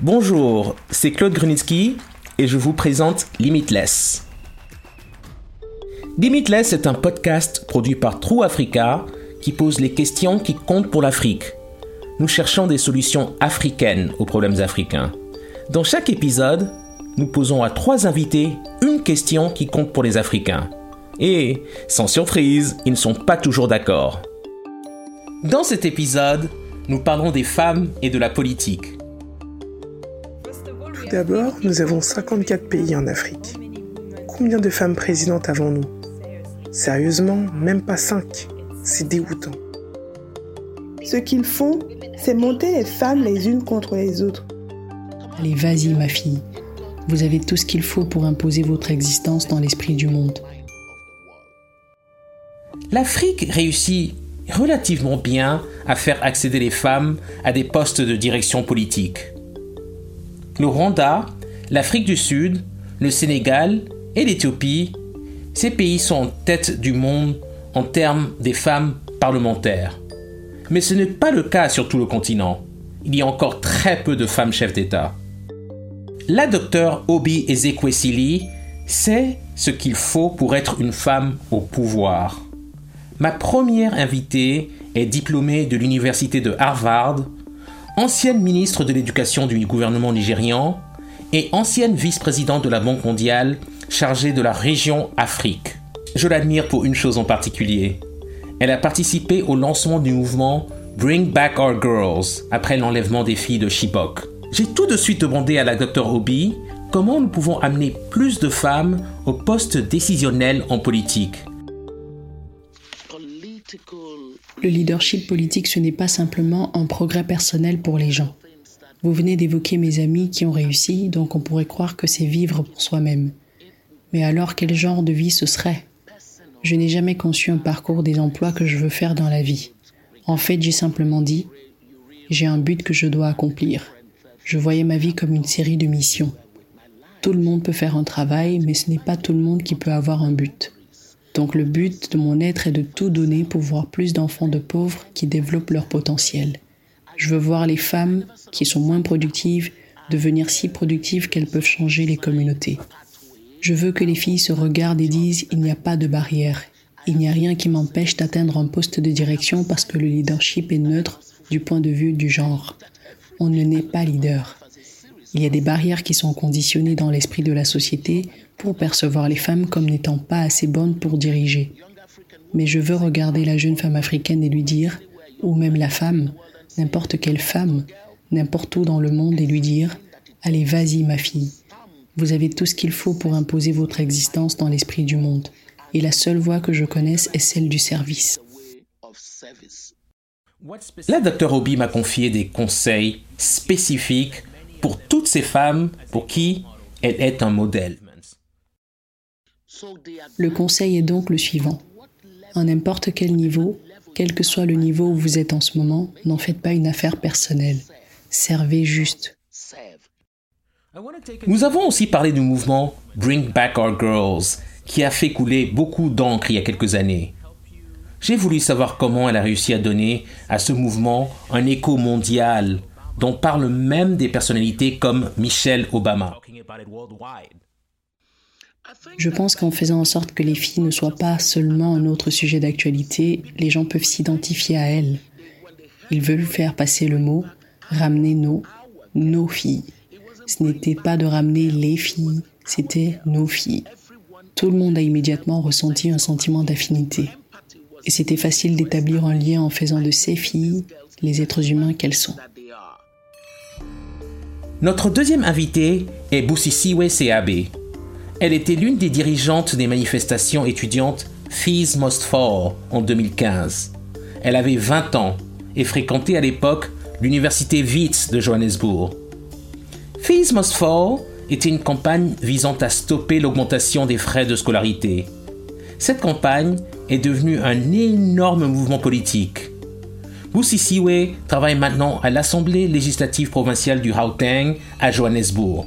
Bonjour, c'est Claude Grunitsky et je vous présente Limitless. Limitless est un podcast produit par True Africa qui pose les questions qui comptent pour l'Afrique. Nous cherchons des solutions africaines aux problèmes africains. Dans chaque épisode, nous posons à trois invités une question qui compte pour les Africains. Et, sans surprise, ils ne sont pas toujours d'accord. Dans cet épisode, nous parlons des femmes et de la politique. Tout d'abord, nous avons 54 pays en Afrique. Combien de femmes présidentes avons-nous? Sérieusement, même pas 5. C'est dégoûtant. Ce qu'ils font, c'est monter les femmes les unes contre les autres. Allez, vas-y, ma fille. Vous avez tout ce qu'il faut pour imposer votre existence dans l'esprit du monde. L'Afrique réussit relativement bien à faire accéder les femmes à des postes de direction politique le Rwanda, l'Afrique du Sud, le Sénégal et l'Éthiopie, ces pays sont en tête du monde en termes des femmes parlementaires. Mais ce n'est pas le cas sur tout le continent. Il y a encore très peu de femmes chefs d'État. La docteure Obi Ezekwesili sait ce qu'il faut pour être une femme au pouvoir. Ma première invitée est diplômée de l'université de Harvard ancienne ministre de l'Éducation du gouvernement nigérian et ancienne vice-présidente de la Banque mondiale chargée de la région Afrique. Je l'admire pour une chose en particulier. Elle a participé au lancement du mouvement Bring Back Our Girls après l'enlèvement des filles de Chibok. J'ai tout de suite demandé à la Dr Obi comment nous pouvons amener plus de femmes au poste décisionnel en politique. Le leadership politique, ce n'est pas simplement un progrès personnel pour les gens. Vous venez d'évoquer mes amis qui ont réussi, donc on pourrait croire que c'est vivre pour soi-même. Mais alors quel genre de vie ce serait? Je n'ai jamais conçu un parcours des emplois que je veux faire dans la vie. En fait, j'ai simplement dit, j'ai un but que je dois accomplir. Je voyais ma vie comme une série de missions. Tout le monde peut faire un travail, mais ce n'est pas tout le monde qui peut avoir un but. Donc le but de mon être est de tout donner pour voir plus d'enfants de pauvres qui développent leur potentiel. Je veux voir les femmes qui sont moins productives devenir si productives qu'elles peuvent changer les communautés. Je veux que les filles se regardent et disent il n'y a pas de barrière. Il n'y a rien qui m'empêche d'atteindre un poste de direction parce que le leadership est neutre du point de vue du genre. On ne naît pas leader. Il y a des barrières qui sont conditionnées dans l'esprit de la société pour percevoir les femmes comme n'étant pas assez bonnes pour diriger. Mais je veux regarder la jeune femme africaine et lui dire, ou même la femme, n'importe quelle femme, n'importe où dans le monde et lui dire, allez vas-y ma fille, vous avez tout ce qu'il faut pour imposer votre existence dans l'esprit du monde. Et la seule voie que je connaisse est celle du service. La docteur Obi m'a confié des conseils spécifiques pour toutes ces femmes pour qui elle est un modèle. Le conseil est donc le suivant. À n'importe quel niveau, quel que soit le niveau où vous êtes en ce moment, n'en faites pas une affaire personnelle. Servez juste. Nous avons aussi parlé du mouvement Bring Back Our Girls, qui a fait couler beaucoup d'encre il y a quelques années. J'ai voulu savoir comment elle a réussi à donner à ce mouvement un écho mondial dont parlent même des personnalités comme Michelle Obama. Je pense qu'en faisant en sorte que les filles ne soient pas seulement un autre sujet d'actualité, les gens peuvent s'identifier à elles. Ils veulent faire passer le mot, ramener nos, nos filles. Ce n'était pas de ramener les filles, c'était nos filles. Tout le monde a immédiatement ressenti un sentiment d'affinité. Et c'était facile d'établir un lien en faisant de ces filles les êtres humains qu'elles sont. Notre deuxième invitée est Busisiwe Seabe. Elle était l'une des dirigeantes des manifestations étudiantes Fees Must Fall en 2015. Elle avait 20 ans et fréquentait à l'époque l'université Wits de Johannesburg. Fees Must Fall était une campagne visant à stopper l'augmentation des frais de scolarité. Cette campagne est devenue un énorme mouvement politique Busisiwe travaille maintenant à l'Assemblée législative provinciale du Gauteng à Johannesburg.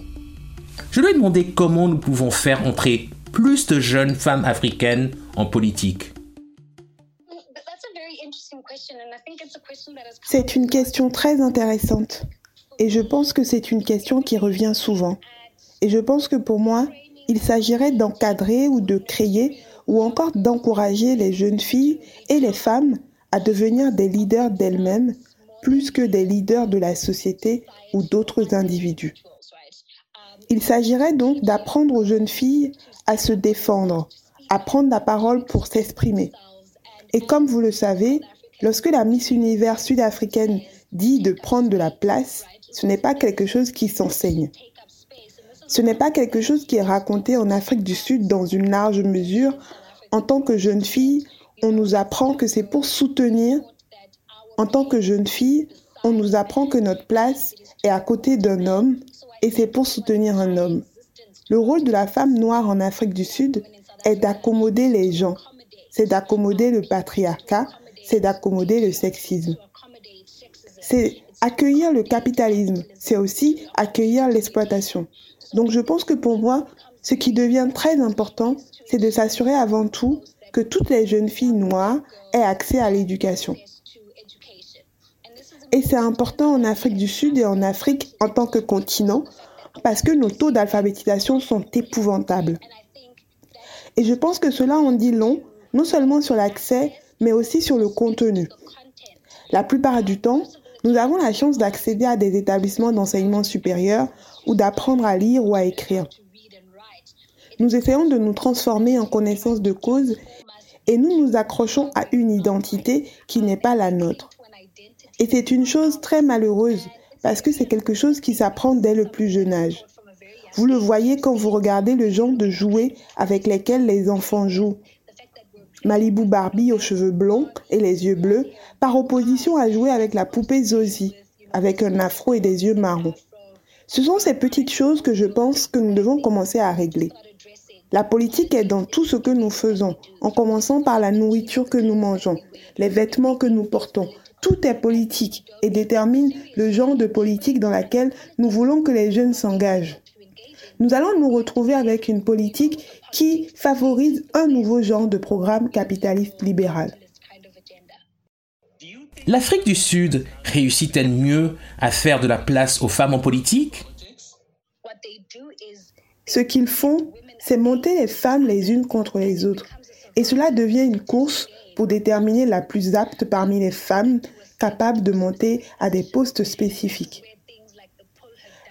Je lui ai demandé comment nous pouvons faire entrer plus de jeunes femmes africaines en politique. C'est une question très intéressante. Et je pense que c'est une question qui revient souvent. Et je pense que pour moi, il s'agirait d'encadrer ou de créer ou encore d'encourager les jeunes filles et les femmes à devenir des leaders d'elles-mêmes plus que des leaders de la société ou d'autres individus. Il s'agirait donc d'apprendre aux jeunes filles à se défendre, à prendre la parole pour s'exprimer. Et comme vous le savez, lorsque la Miss Univers sud-africaine dit de prendre de la place, ce n'est pas quelque chose qui s'enseigne. Ce n'est pas quelque chose qui est raconté en Afrique du Sud dans une large mesure. En tant que jeune fille, on nous apprend que c'est pour soutenir. En tant que jeune fille, on nous apprend que notre place est à côté d'un homme et c'est pour soutenir un homme. Le rôle de la femme noire en Afrique du Sud est d'accommoder les gens, c'est d'accommoder le patriarcat, c'est d'accommoder le sexisme. C'est accueillir le capitalisme, c'est aussi accueillir l'exploitation. Donc je pense que pour moi, ce qui devient très important, c'est de s'assurer avant tout que toutes les jeunes filles noires aient accès à l'éducation. Et c'est important en Afrique du Sud et en Afrique en tant que continent parce que nos taux d'alphabétisation sont épouvantables. Et je pense que cela en dit long, non seulement sur l'accès, mais aussi sur le contenu. La plupart du temps, nous avons la chance d'accéder à des établissements d'enseignement supérieur ou d'apprendre à lire ou à écrire. Nous essayons de nous transformer en connaissance de cause et nous nous accrochons à une identité qui n'est pas la nôtre. Et c'est une chose très malheureuse parce que c'est quelque chose qui s'apprend dès le plus jeune âge. Vous le voyez quand vous regardez le genre de jouets avec lesquels les enfants jouent. Malibu Barbie aux cheveux blonds et les yeux bleus, par opposition à jouer avec la poupée Zosie, avec un afro et des yeux marrons. Ce sont ces petites choses que je pense que nous devons commencer à régler. La politique est dans tout ce que nous faisons, en commençant par la nourriture que nous mangeons, les vêtements que nous portons. Tout est politique et détermine le genre de politique dans laquelle nous voulons que les jeunes s'engagent. Nous allons nous retrouver avec une politique qui favorise un nouveau genre de programme capitaliste libéral. L'Afrique du Sud réussit-elle mieux à faire de la place aux femmes en politique? Ce qu'ils font, c'est monter les femmes les unes contre les autres. Et cela devient une course pour déterminer la plus apte parmi les femmes capables de monter à des postes spécifiques.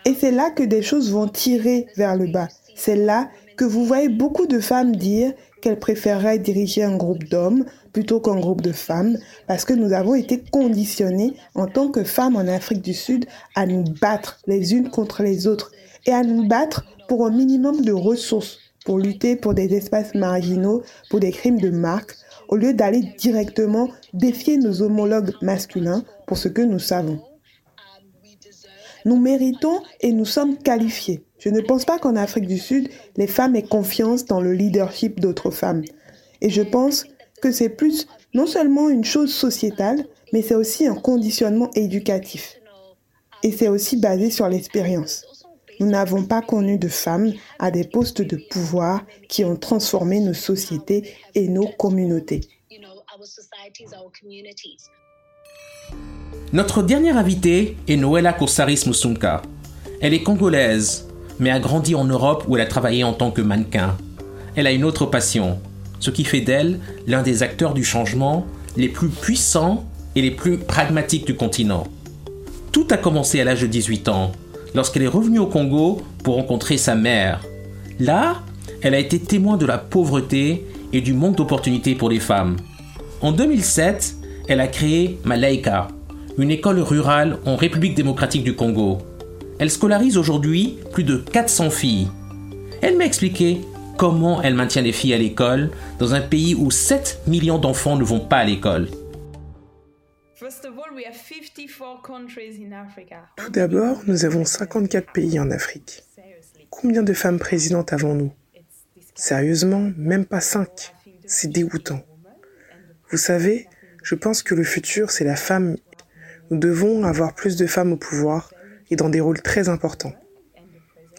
Et c'est là que des choses vont tirer vers le bas. C'est là que vous voyez beaucoup de femmes dire qu'elles préféreraient diriger un groupe d'hommes plutôt qu'un groupe de femmes, parce que nous avons été conditionnés en tant que femmes en Afrique du Sud à nous battre les unes contre les autres et à nous battre pour un minimum de ressources, pour lutter pour des espaces marginaux, pour des crimes de marque, au lieu d'aller directement défier nos homologues masculins pour ce que nous savons. Nous méritons et nous sommes qualifiés. Je ne pense pas qu'en Afrique du Sud, les femmes aient confiance dans le leadership d'autres femmes. Et je pense que c'est plus non seulement une chose sociétale, mais c'est aussi un conditionnement éducatif. Et c'est aussi basé sur l'expérience. Nous n'avons pas connu de femmes à des postes de pouvoir qui ont transformé nos sociétés et nos communautés. Notre dernière invitée est Noëlla Kosaris Musunka. Elle est congolaise, mais a grandi en Europe où elle a travaillé en tant que mannequin. Elle a une autre passion, ce qui fait d'elle l'un des acteurs du changement les plus puissants et les plus pragmatiques du continent. Tout a commencé à l'âge de 18 ans, lorsqu'elle est revenue au Congo pour rencontrer sa mère. Là, elle a été témoin de la pauvreté et du manque d'opportunités pour les femmes. En 2007, elle a créé Malaika, une école rurale en République démocratique du Congo. Elle scolarise aujourd'hui plus de 400 filles. Elle m'a expliqué comment elle maintient les filles à l'école dans un pays où 7 millions d'enfants ne vont pas à l'école. Tout d'abord, nous avons 54 pays en Afrique. Combien de femmes présidentes avons-nous? Sérieusement, même pas 5. C'est dégoûtant. Vous savez, je pense que le futur, c'est la femme. Nous devons avoir plus de femmes au pouvoir et dans des rôles très importants.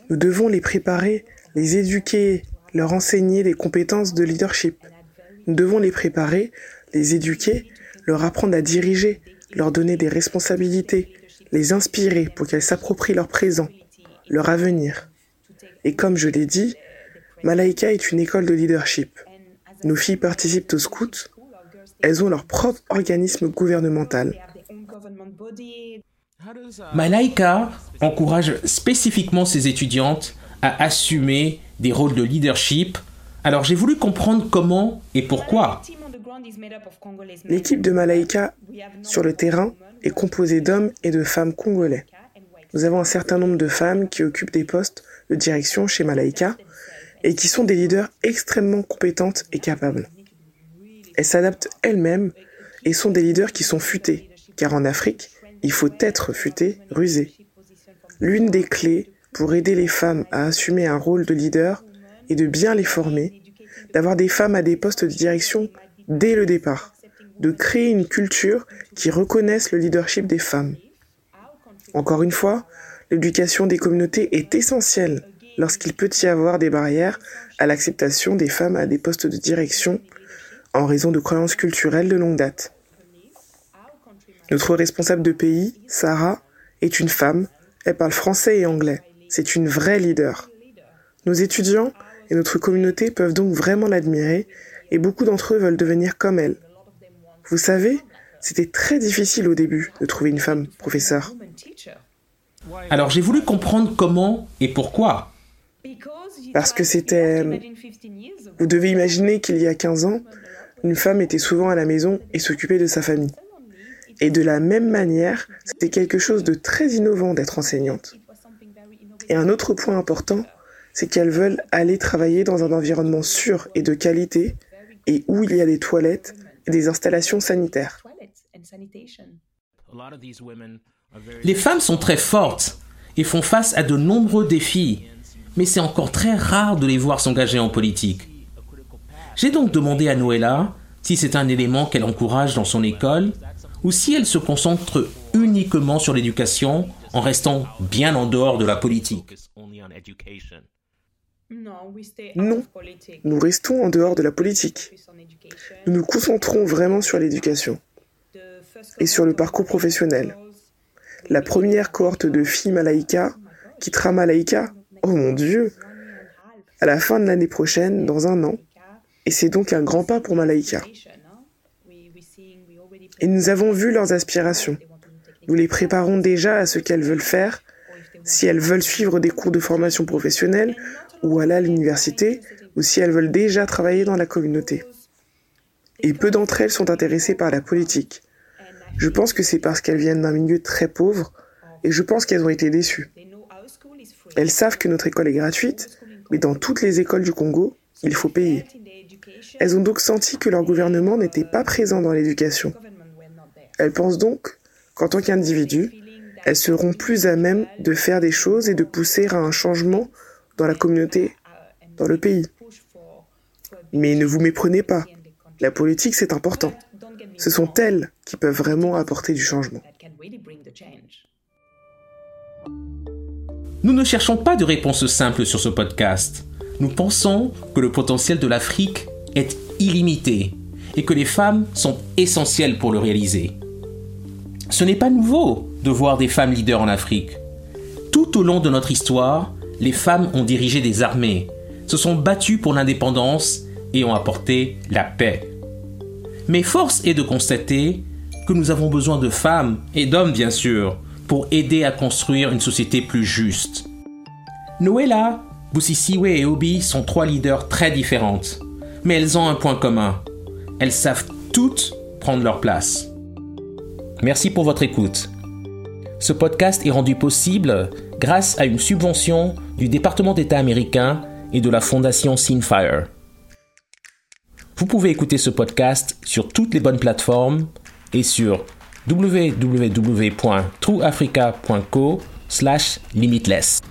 Nous devons les préparer, les éduquer, leur enseigner les compétences de leadership. Nous devons les préparer, les éduquer, leur apprendre à diriger, leur donner des responsabilités, les inspirer pour qu'elles s'approprient leur présent, leur avenir. Et comme je l'ai dit, Malaika est une école de leadership. Nos filles participent aux scouts, elles ont leur propre organisme gouvernemental. Malaika encourage spécifiquement ses étudiantes à assumer des rôles de leadership. Alors j'ai voulu comprendre comment et pourquoi. L'équipe de Malaika sur le terrain est composée d'hommes et de femmes congolais. Nous avons un certain nombre de femmes qui occupent des postes de direction chez Malaika et qui sont des leaders extrêmement compétentes et capables. Elles s'adaptent elles-mêmes et sont des leaders qui sont futés, car en Afrique, il faut être futé, rusé. L'une des clés pour aider les femmes à assumer un rôle de leader est de bien les former, d'avoir des femmes à des postes de direction dès le départ, de créer une culture qui reconnaisse le leadership des femmes. Encore une fois, l'éducation des communautés est essentielle lorsqu'il peut y avoir des barrières à l'acceptation des femmes à des postes de direction en raison de croyances culturelles de longue date. Notre responsable de pays, Sarah, est une femme, elle parle français et anglais. C'est une vraie leader. Nos étudiants et notre communauté peuvent donc vraiment l'admirer et beaucoup d'entre eux veulent devenir comme elle. Vous savez, c'était très difficile au début de trouver une femme professeure. Alors j'ai voulu comprendre comment et pourquoi. Parce que c'était... Vous devez imaginer qu'il y a 15 ans, une femme était souvent à la maison et s'occupait de sa famille. Et de la même manière, c'était quelque chose de très innovant d'être enseignante. Et un autre point important, c'est qu'elles veulent aller travailler dans un environnement sûr et de qualité et où il y a des toilettes et des installations sanitaires. Les femmes sont très fortes et font face à de nombreux défis, mais c'est encore très rare de les voir s'engager en politique. J'ai donc demandé à Noëlla si c'est un élément qu'elle encourage dans son école ou si elle se concentre uniquement sur l'éducation en restant bien en dehors de la politique. Non, nous restons en dehors de la politique. Nous nous concentrons vraiment sur l'éducation et sur le parcours professionnel. La première cohorte de filles Malaïka quittera Malaïka, oh mon Dieu, à la fin de l'année prochaine, dans un an, et c'est donc un grand pas pour Malaïka. Et nous avons vu leurs aspirations. Nous les préparons déjà à ce qu'elles veulent faire, si elles veulent suivre des cours de formation professionnelle ou aller à l'université, ou si elles veulent déjà travailler dans la communauté. Et peu d'entre elles sont intéressées par la politique. Je pense que c'est parce qu'elles viennent d'un milieu très pauvre, et je pense qu'elles ont été déçues. Elles savent que notre école est gratuite, mais dans toutes les écoles du Congo, il faut payer. Elles ont donc senti que leur gouvernement n'était pas présent dans l'éducation. Elles pensent donc qu'en tant qu'individus, elles seront plus à même de faire des choses et de pousser à un changement dans la communauté, dans le pays. Mais ne vous méprenez pas, la politique c'est important. Ce sont elles qui peuvent vraiment apporter du changement. Nous ne cherchons pas de réponse simple sur ce podcast. Nous pensons que le potentiel de l'Afrique est illimité et que les femmes sont essentielles pour le réaliser. Ce n'est pas nouveau de voir des femmes leaders en Afrique. Tout au long de notre histoire, les femmes ont dirigé des armées, se sont battues pour l'indépendance et ont apporté la paix. Mais force est de constater que nous avons besoin de femmes, et d'hommes bien sûr, pour aider à construire une société plus juste. Noëlla, Busisiwe et Obi sont trois leaders très différentes, mais elles ont un point commun. Elles savent toutes prendre leur place. Merci pour votre écoute. Ce podcast est rendu possible grâce à une subvention du département d'État américain et de la fondation Sinfire. Vous pouvez écouter ce podcast sur toutes les bonnes plateformes et sur www.trueafrica.co/limitless.